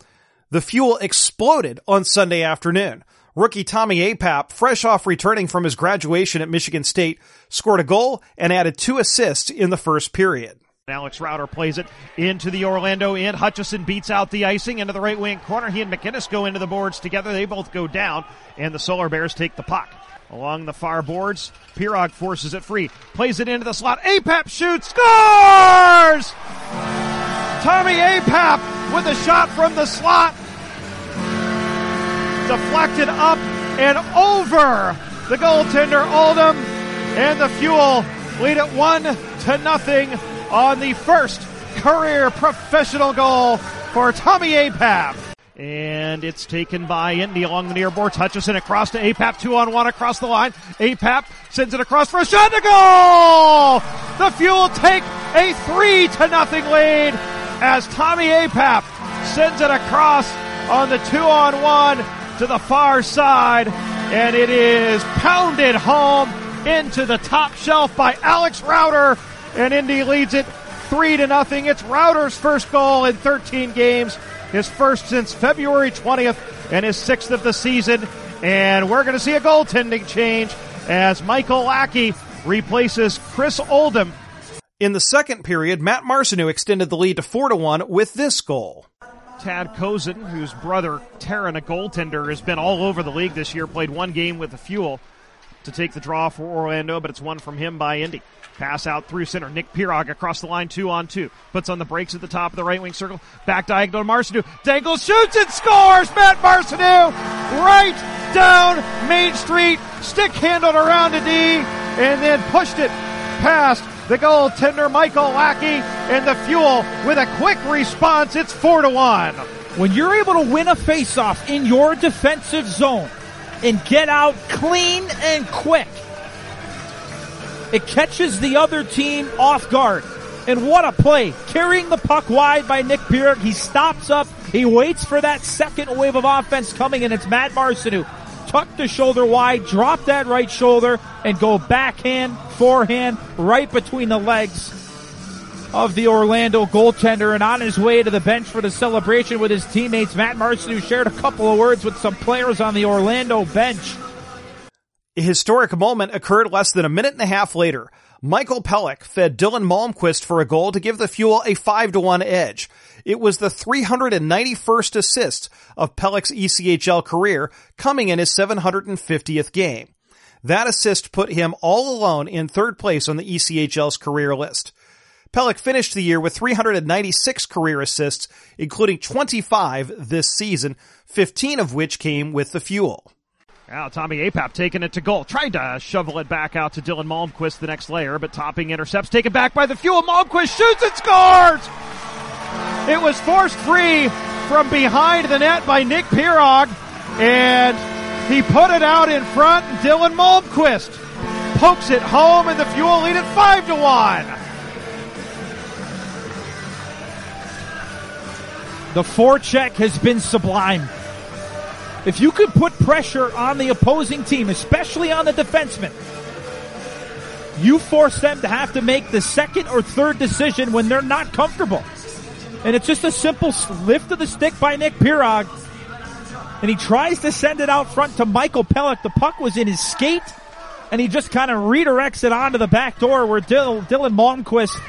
the fuel exploded on Sunday afternoon. Rookie Tommy Apap, fresh off returning from his graduation at Michigan State, scored a goal and added two assists in the first period. Alex Rauter plays it into the Orlando end. Hutchison beats out the icing into the right wing corner. He and McInnes go into the boards together. They both go down, and the Solar Bears take the puck. Along the far boards, Pirog forces it free, plays it into the slot. Apap shoots, scores! Tommy Apap with a shot from the slot. Deflected up and over the goaltender Oldham, and the Fuel lead it one to nothing on the first career professional goal for Tommy Apap. And it's taken by Indy along the near boards. Hutchison across to Apap, two on one across the line. Apap sends it across for a shot to goal! The Fuel take a three to nothing lead as Tommy Apap sends it across on the two on one to the far side. And it is pounded home into the top shelf by Alex Rauter, And Indy leads it three to nothing. It's Rauter's first goal in 13 games his first since February 20th and his sixth of the season. And we're going to see a goaltending change as Michael Lackey replaces Chris Oldham. In the second period, Matt Marcinew extended the lead to 4 to 1 with this goal. Tad Kozun, whose brother Taryn, a goaltender, has been all over the league this year, played one game with the Fuel to take the draw for Orlando, but it's one from him by Indy. Pass out through center. Nick Pirog across the line, two on two. Puts on the brakes at the top of the right wing circle. Back diagonal to Marcinew. Dangle shoots and scores! Matt Marcinew right down Main Street. Stick handled around a D and then pushed it past the goaltender Michael Lackey and the Fuel with a quick response. It's four to one. When you're able to win a faceoff in your defensive zone and get out clean and quick, it catches the other team off guard. And what a play. Carrying the puck wide by Nick Pirog. He stops up. He waits for that second wave of offense coming and it's Matt Marcinew. Tuck the shoulder wide, drop that right shoulder and go backhand, forehand, right between the legs of the Orlando goaltender and on his way to the bench for the celebration with his teammates. Matt Marcinew shared a couple of words with some players on the Orlando bench. A historic moment occurred less than a minute and a half later. Michael Pelech fed Dylan Malmquist for a goal to give the Fuel a 5 to 1 edge. It was the 391st assist of Pelech's ECHL career, coming in his 750th game. That assist put him all alone in third place on the ECHL's career list. Pelech finished the year with 396 career assists, including 25 this season, 15 of which came with the Fuel. Now Tommy Apap taking it to goal. Tried to shovel it back out to Dylan Malmquist, the next layer, but topping intercepts taken back by the Fuel. Malmquist shoots and scores! It was forced free from behind the net by Nick Pirog, and he put it out in front. Dylan Malmquist pokes it home, and the Fuel lead at five to one. The forecheck has been sublime. If you could put pressure on the opposing team, especially on the defenseman, you force them to have to make the second or third decision when they're not comfortable. And it's just a simple lift of the stick by Nick Pirog. And he tries to send it out front to Michael Pelech. The puck was in his skate. And he just kind of redirects it onto the back door where Dylan Malmquist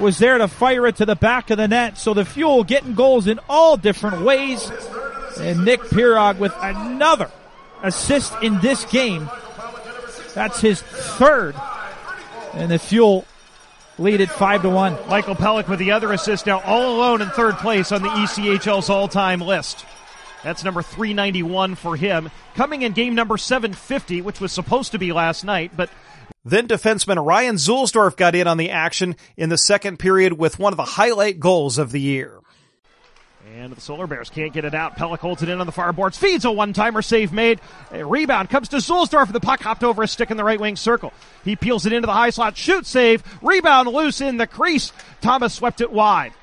was there to fire it to the back of the net. So the Fuel getting goals in all different ways. And Nick Pirog with another assist in this game. That's his third. And the Fuel lead it five to one. Michael Pelech with the other assist now all alone in third place on the ECHL's all-time list. That's number 391 for him. Coming in game number 750, which was supposed to be last night, but then defenseman Ryan Zuhlsdorf got in on the action in the second period with one of the highlight goals of the year. And the Solar Bears can't get it out. Pelech holds it in on the far boards. Feeds a one-timer save made. A rebound comes to Zuhlsdorf. The puck hopped over a stick in the right wing circle. He peels it into the high slot. Shoot save. Rebound loose in the crease. Thomas swept it wide.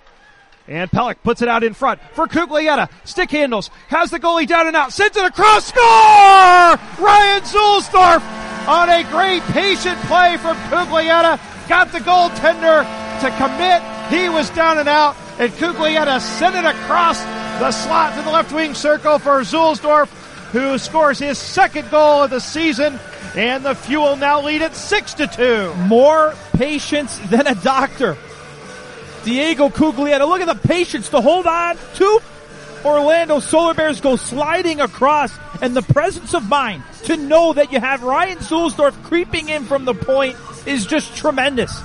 And Pelech puts it out in front for Cuglietta. Stick handles. Has the goalie down and out. Sends it across. Score! Ryan Zuhlsdorf on a great patient play from Cuglietta. Got the goaltender to commit. He was down and out and Cuglietta sent it across the slot to the left wing circle for Zuhlsdorf, who scores his second goal of the season, and the Fuel now lead at six to two. More patience than a doctor. Diego Cuglietta, look at the patience to hold on to Orlando Solar Bears go sliding across and the presence of mind to know that you have Ryan Zuhlsdorf creeping in from the point is just tremendous.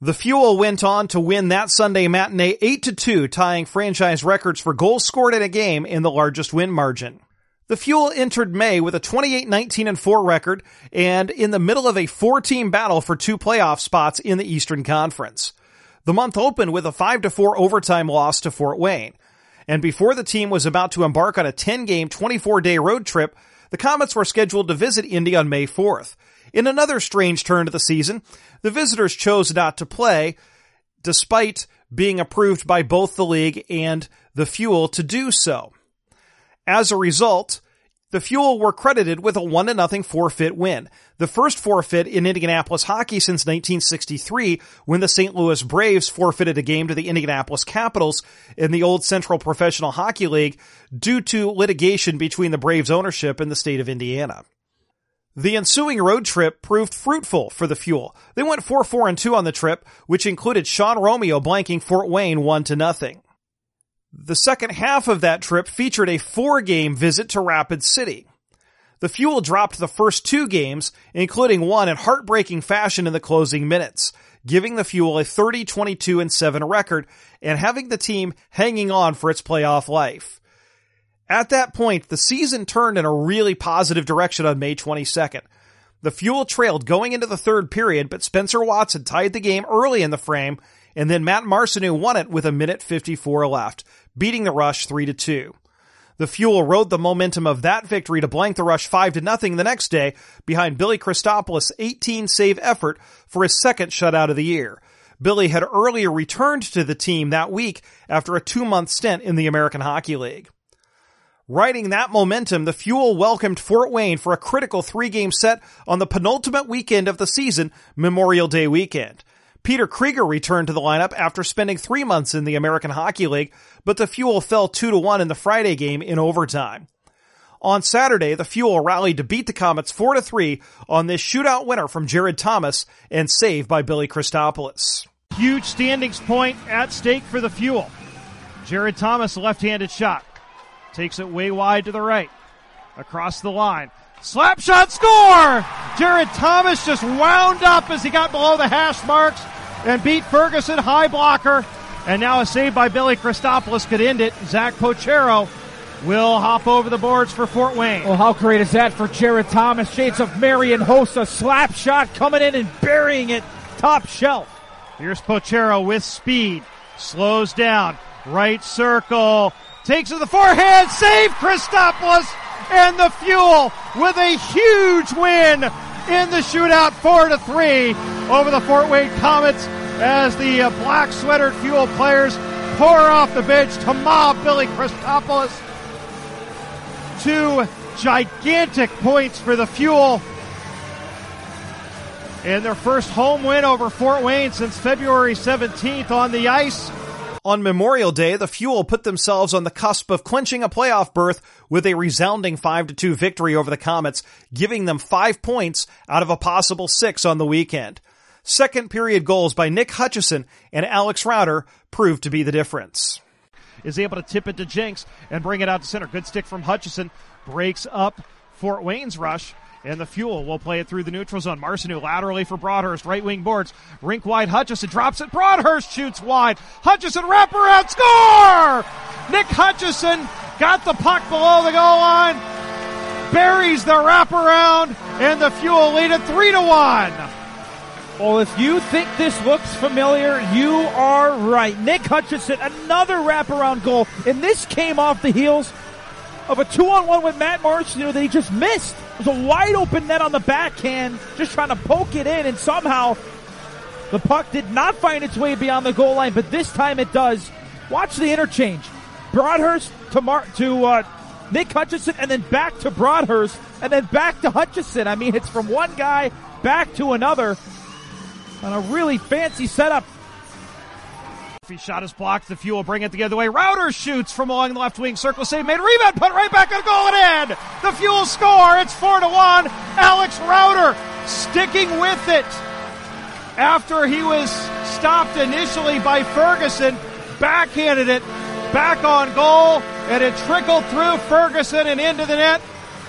The Fuel went on to win that Sunday matinee 8 to 2, tying franchise records for goals scored in a game in the largest win margin. The Fuel entered May with a 28-19 and 4 record and in the middle of a four-team battle for two playoff spots in the Eastern Conference. The month opened with a 5 to 4 overtime loss to Fort Wayne. And before the team was about to embark on a 10-game, 24-day road trip, the Komets were scheduled to visit Indy on May 4th. In another strange turn to the season, the visitors chose not to play, despite being approved by both the league and the Fuel to do so. As a result, the Fuel were credited with a 1 0 forfeit win. The first forfeit in Indianapolis hockey since 1963 when the St. Louis Braves forfeited a game to the Indianapolis Capitals in the old Central Professional Hockey League due to litigation between the Braves ownership and the state of Indiana. The ensuing road trip proved fruitful for the Fuel. They went 4-4 and 2 on the trip, which included Sean Romeo blanking Fort Wayne 1 to nothing. The second half of that trip featured a four-game visit to Rapid City. The Fuel dropped the first two games, including one in heartbreaking fashion in the closing minutes, giving the Fuel a 30-22 and 7 record and having the team hanging on for its playoff life. At that point, the season turned in a really positive direction on May 22nd. The Fuel trailed going into the third period, but Spencer Watson tied the game early in the frame, and then Matt Marcinew won it with a minute 54 left, beating the Rush 3 to 2. The Fuel rode the momentum of that victory to blank the Rush 5 to nothing the next day behind Billy Christopoulos' 18 save effort for his second shutout of the year. Billy had earlier returned to the team that week after a two month stint in the American Hockey League. Riding that momentum, the Fuel welcomed Fort Wayne for a critical three-game set on the penultimate weekend of the season, Memorial Day weekend. Peter Krieger returned to the lineup after spending three months in the American Hockey League, but the Fuel fell 2 to 1 in the Friday game in overtime. On Saturday, the Fuel rallied to beat the Komets 4 to 3 on this shootout winner from Jared Thomas and save by Billy Christopoulos. Huge standings point at stake for the Fuel. Jared Thomas, left-handed shot. Takes it way wide to the right. Across the line. Slap shot score! Jared Thomas just wound up as he got below the hash marks and beat Ferguson high blocker. And now a save by Billy Christopoulos could end it. Zach Pochiro will hop over the boards for Fort Wayne. Well, how great is that for Jared Thomas? Shades of Marian Hossa. Slap shot coming in and burying it top shelf. Here's Pochiro with speed. Slows down. Right circle. Takes to the forehand. Save Christopoulos and the Fuel with a huge win in the shootout, four to three over the Fort Wayne Komets as the uh, black sweatered Fuel players pour off the bench to mob Billy Christopoulos. Two gigantic points for the Fuel. And their first home win over Fort Wayne since February 17th on the ice. On Memorial Day, the Fuel put themselves on the cusp of clinching a playoff berth with a resounding 5-2 victory over the Komets, giving them five points out of a possible six on the weekend. Second period goals by Nick Hutchison and Alex Rauter proved to be the difference. Is able to tip it to Jenks and bring it out to center. Good stick from Hutchison. Breaks up Fort Wayne's rush. And the Fuel will play it through the neutral zone. Marcinew laterally for Broadhurst. Right wing boards. Rink wide. Hutchison drops it. Broadhurst shoots wide. Hutchison wraparound score! Nick Hutchison got the puck below the goal line. Buries the wraparound. And the Fuel lead it 3 to 1. Well, if you think this looks familiar, you are right. Nick Hutchison, another wraparound goal. And this came off the heels of a two on one with Matt Marcinew that he just missed. It was a wide open net on the backhand, just trying to poke it in, and somehow the puck did not find its way beyond the goal line, but this time it does. Watch the interchange. Broadhurst to Mar- to uh, Nick Hutchison, and then back to Broadhurst, and then back to Hutchison. I mean, it's from one guy back to another on a really fancy setup. He shot is blocked. The Fuel bring it the other way. Rauter shoots from along the left wing circle. Save made. Rebound put right back on goal and in. The Fuel score. It's four to one. Alex Rauter sticking with it after he was stopped initially by Ferguson. Backhanded it back on goal and it trickled through Ferguson and into the net.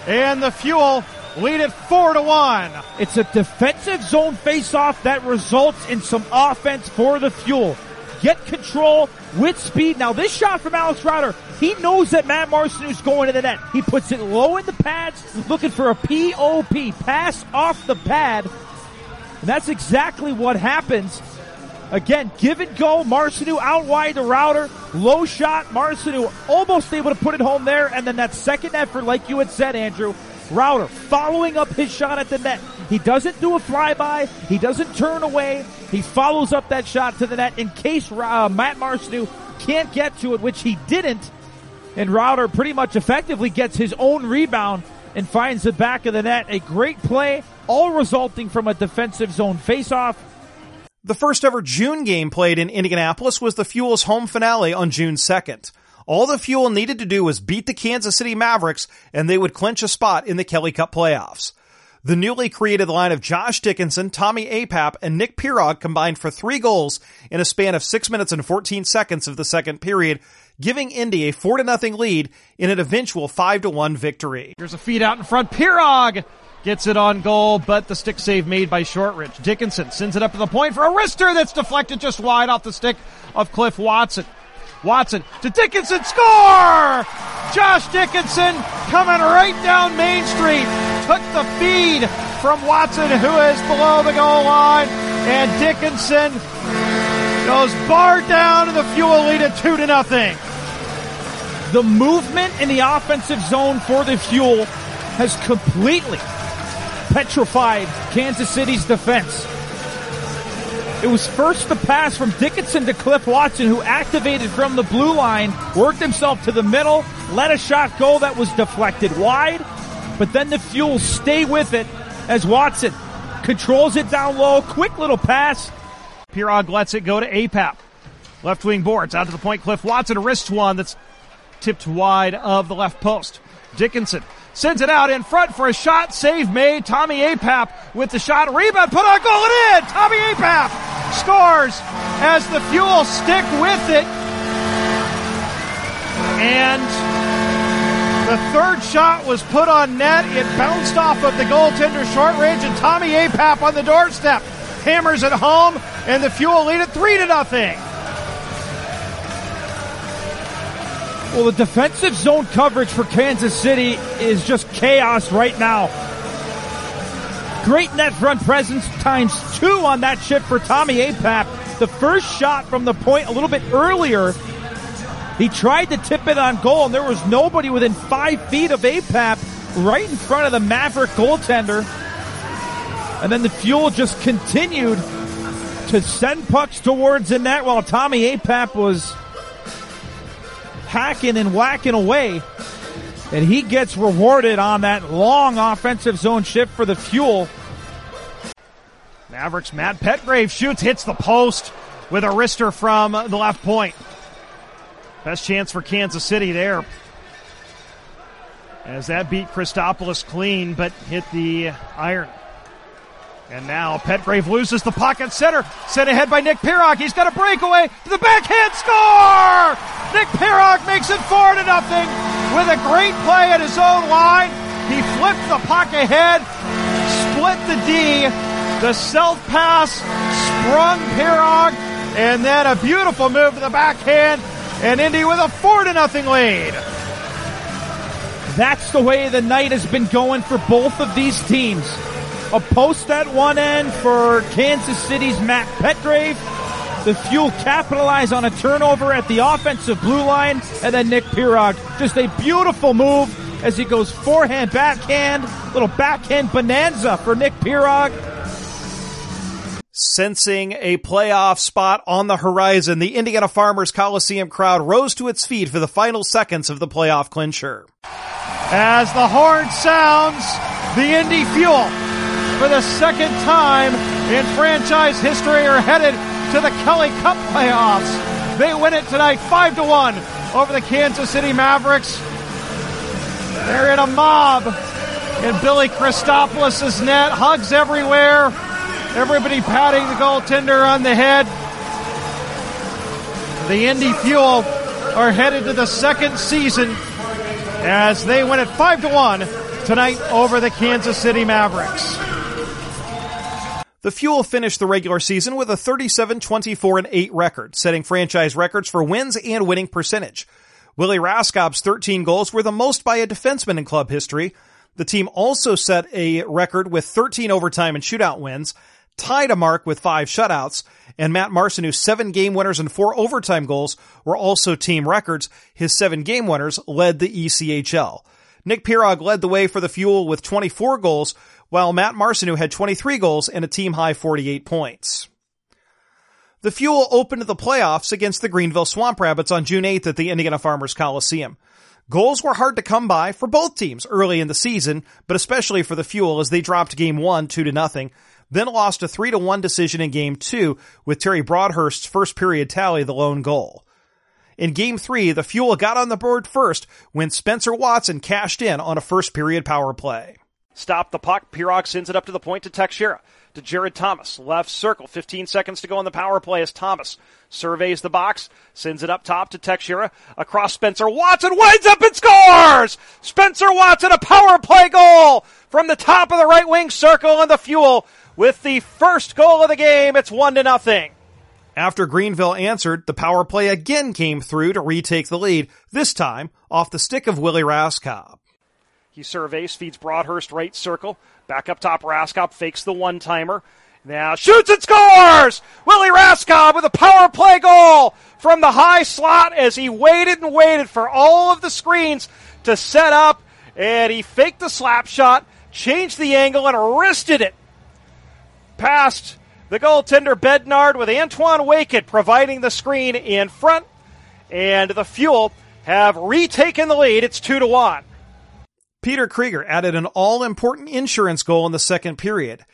And the Fuel lead it four to one. It's a defensive zone face-off that results in some offense for the Fuel get control with speed. Now this shot from Alex Rauter, he knows that Matt Marcinew's going to the net. He puts it low in the pads, looking for a POP, pass off the pad. And that's exactly what happens. Again, give and go. Marcinew out wide to Rauter. Low shot. Marcineau almost able to put it home there. And then that second effort, like you had said, Andrew, Rauter following up his shot at the net. He doesn't do a flyby. He doesn't turn away. He follows up that shot to the net in case uh, Matt Marcinew can't get to it, which he didn't. And Rauter pretty much effectively gets his own rebound and finds the back of the net. A great play, all resulting from a defensive zone faceoff. The first ever June game played in Indianapolis was the Fuel's home finale on June 2nd. All the Fuel needed to do was beat the Kansas City Mavericks and they would clinch a spot in the Kelly Cup playoffs. The newly created line of Josh Dickinson, Tommy Apap, and Nick Pirog combined for three goals in a span of 6 minutes and 14 seconds of the second period, giving Indy a 4 0 lead in an eventual 5 1 victory. Here's a feed out in front. Pirog gets it on goal, but the stick save made by Shortridge. Dickinson sends it up to the point for a wrister that's deflected just wide off the stick of Cliff Watson. Watson to Dickinson, score! Josh Dickinson coming right down Main Street, took the feed from Watson, who is below the goal line, and Dickinson goes bar down to the fuel lead at two to nothing. The movement in the offensive zone for the fuel has completely petrified Kansas City's defense. It was first the pass from Dickinson to Cliff Watson, who activated from the blue line, worked himself to the middle, let a shot go that was deflected wide, but then the Fuel stay with it as Watson controls it down low, quick little pass. Pirog lets it go to Apap. Left wing boards out to the point. Cliff Watson wrists one that's tipped wide of the left post. Dickinson Sends it out in front for a shot. Save made. Tommy Apap with the shot. Rebound put on goal and in. Tommy Apap scores as the Fuel stick with it. And the third shot was put on net. It bounced off of the goaltender short range and Tommy Apap on the doorstep hammers it home and the Fuel lead it 3 to nothing. Well, the defensive zone coverage for Kansas City is just chaos right now. Great net front presence times two on that chip for Tommy Apap. The first shot from the point a little bit earlier, he tried to tip it on goal and there was nobody within five feet of Apap right in front of the Maverick goaltender. And then the Fuel just continued to send pucks towards the net while Tommy Apap was hacking and whacking away. And he gets rewarded on that long offensive zone shift for the fuel. Mavericks Matt Petgrave shoots, hits the post with a wrister from the left point. Best chance for Kansas City there. As that beat Christopoulos clean, but hit the iron. And now Petgrave loses the pocket center. Sent ahead by Nick Pirog. He's got a breakaway to the backhand score! Nick Pirog makes it four to nothing with a great play at his own line. He flipped the puck ahead, split the D, the self pass sprung Pirog, and then a beautiful move to the backhand, and Indy with a four to nothing lead. That's the way the night has been going for both of these teams. A post at one end for Kansas City's Matt Petgrave. The Fuel capitalize on a turnover at the offensive blue line, and then Nick Pirog. Just a beautiful move as he goes forehand, backhand, little backhand bonanza for Nick Pirog. Sensing a playoff spot on the horizon, the Indiana Farmers Coliseum crowd rose to its feet for the final seconds of the playoff clincher. As the horn sounds, the Indy Fuel for the second time in franchise history are headed to the Kelly Cup playoffs. They win it tonight 5 to 1 over the Kansas City Mavericks. They're in a mob in Billy Christopoulos' net, hugs everywhere. Everybody patting the goaltender on the head. The Indy Fuel are headed to the second season as they win it 5 to 1 tonight over the Kansas City Mavericks. The Fuel finished the regular season with a 37-24 and 8 record, setting franchise records for wins and winning percentage. Willie Raskob's 13 goals were the most by a defenseman in club history. The team also set a record with 13 overtime and shootout wins, tied a mark with five shutouts, and Matt Marcinew's seven game winners and four overtime goals were also team records. His seven game winners led the ECHL. Nick Pirog led the way for the Fuel with 24 goals, while Matt Marcinew had 23 goals and a team high 48 points. The Fuel opened the playoffs against the Greenville Swamp Rabbits on June 8th at the Indiana Farmers Coliseum. Goals were hard to come by for both teams early in the season, but especially for the Fuel as they dropped game one, two to nothing, then lost a three to one decision in game two with Terry Broadhurst's first period tally the lone goal. In game three, the Fuel got on the board first when Spencer Watson cashed in on a first period power play. Stop the puck. Pirog sends it up to the point to Texeira. To Jared Thomas. Left circle. 15 seconds to go on the power play as Thomas surveys the box. Sends it up top to Texeira. Across Spencer Watson. Winds up and scores! Spencer Watson, a power play goal from the top of the right wing circle and the fuel with the first goal of the game. It's one to nothing. After Greenville answered, the power play again came through to retake the lead, this time off the stick of Willie Raskob. He surveys, feeds Broadhurst right circle. Back up top, Raskob fakes the one timer. Now shoots and scores! Willie Raskob with a power play goal from the high slot as he waited and waited for all of the screens to set up, and he faked the slap shot, changed the angle, and wristed it past the goaltender Bednard with Antoine Waked providing the screen in front, and the Fuel have retaken the lead. It's two to one. Peter Krieger added an all-important insurance goal in the second period.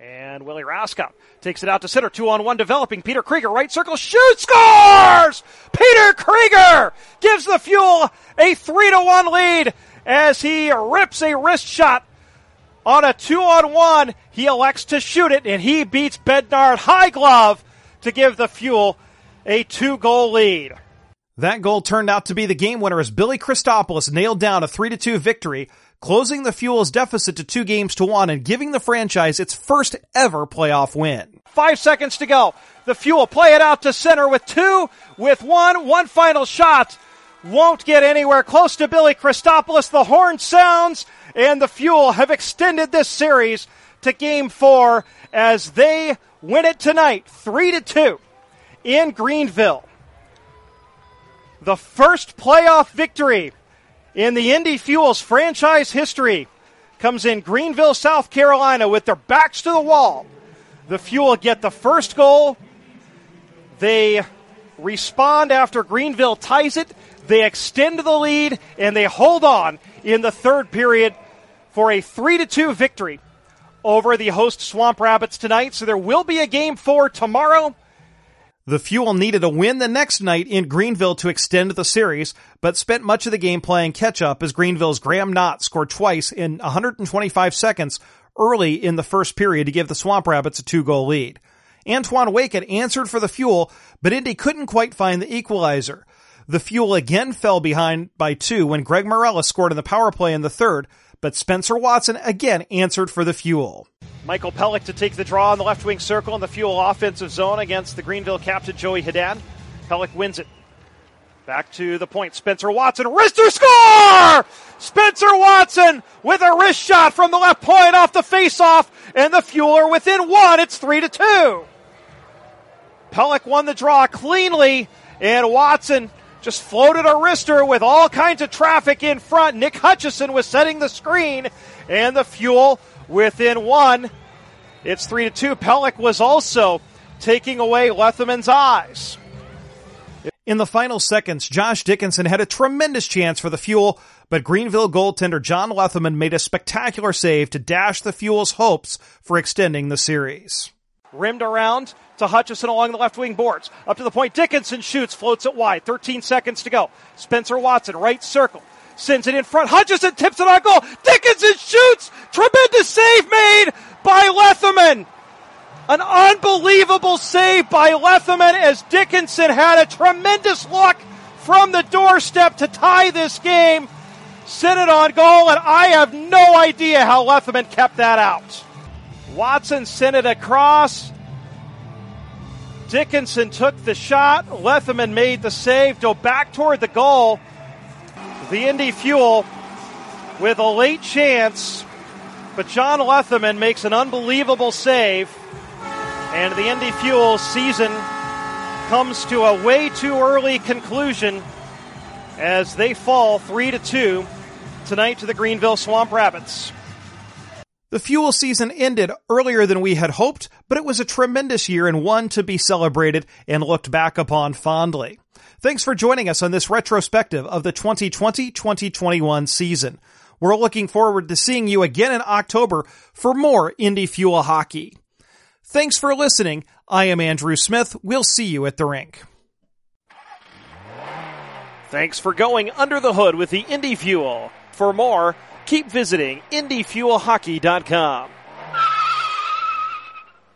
And Willie Raskob takes it out to center. Two on one developing. Peter Krieger, right circle, shoots, scores! Peter Krieger gives the Fuel a three to one lead as he rips a wrist shot on a two on one. He elects to shoot it, and he beats Bednard high glove to give the Fuel a two goal lead. That goal turned out to be the game winner as Billy Christopoulos nailed down a 3-2 victory, closing the Fuel's deficit to two games to one and giving the franchise its first ever playoff win. Five seconds to go. The Fuel play it out to center with two, with one, one final shot. Won't get anywhere close to Billy Christopoulos. The horn sounds, and the Fuel have extended this series to game four as they win it tonight, three to two in Greenville the first playoff victory in the Indy Fuels franchise history comes in Greenville, South Carolina with their backs to the wall. The Fuel get the first goal. They respond after Greenville ties it. They extend the lead and they hold on in the third period for a 3 to 2 victory over the host Swamp Rabbits tonight. So there will be a game four tomorrow. The Fuel needed a win the next night in Greenville to extend the series, but spent much of the game playing catch up as Greenville's Graham Knott scored twice in 125 seconds early in the first period to give the Swamp Rabbits a two goal lead. Antoine Waked answered for the Fuel, but Indy couldn't quite find the equalizer. The Fuel again fell behind by two when Greg Morella scored in the power play in the third, but Spencer Watson again answered for the Fuel. Michael Pelech to take the draw in the left wing circle in the fuel offensive zone against the Greenville captain Joey Haddad. Pelech wins it. Back to the point. Spencer Watson, wrister score! Spencer Watson with a wrist shot from the left point off the face-off, and the Fueler within one. It's three to two. Pelech won the draw cleanly, and Watson just floated a wrister with all kinds of traffic in front. Nick Hutchison was setting the screen, and the Fuel within one. It's three to two. Pelech was also taking away Lethemann's eyes. In the final seconds, Josh Dickinson had a tremendous chance for the Fuel, but Greenville goaltender John Lethemann made a spectacular save to dash the Fuel's hopes for extending the series. Rimmed around to Hutchison along the left wing boards. Up to the point, Dickinson shoots, floats it wide. 13 seconds to go. Spencer Watson, right circle sends it in front. Hutchison tips it on goal. Dickinson shoots. Tremendous save made by Lethemann. An unbelievable save by Lethemann as Dickinson had a tremendous look from the doorstep to tie this game. Sent it on goal, and I have no idea how Lethemann kept that out. Watson sent it across. Dickinson took the shot. Lethemann made the save, go back toward the goal the Indy Fuel with a late chance, but John Lethemann makes an unbelievable save, and the Indy Fuel season comes to a way too early conclusion as they fall 3 to 2 tonight to the Greenville Swamp Rabbits. The fuel season ended earlier than we had hoped, but it was a tremendous year and one to be celebrated and looked back upon fondly. Thanks for joining us on this retrospective of the 2020-2021 season. We're looking forward to seeing you again in October for more Indy Fuel hockey. Thanks for listening. I am Andrew Smith. We'll see you at the rink. Thanks for going under the hood with the Indy Fuel. For more, keep visiting IndyFuelHockey.com.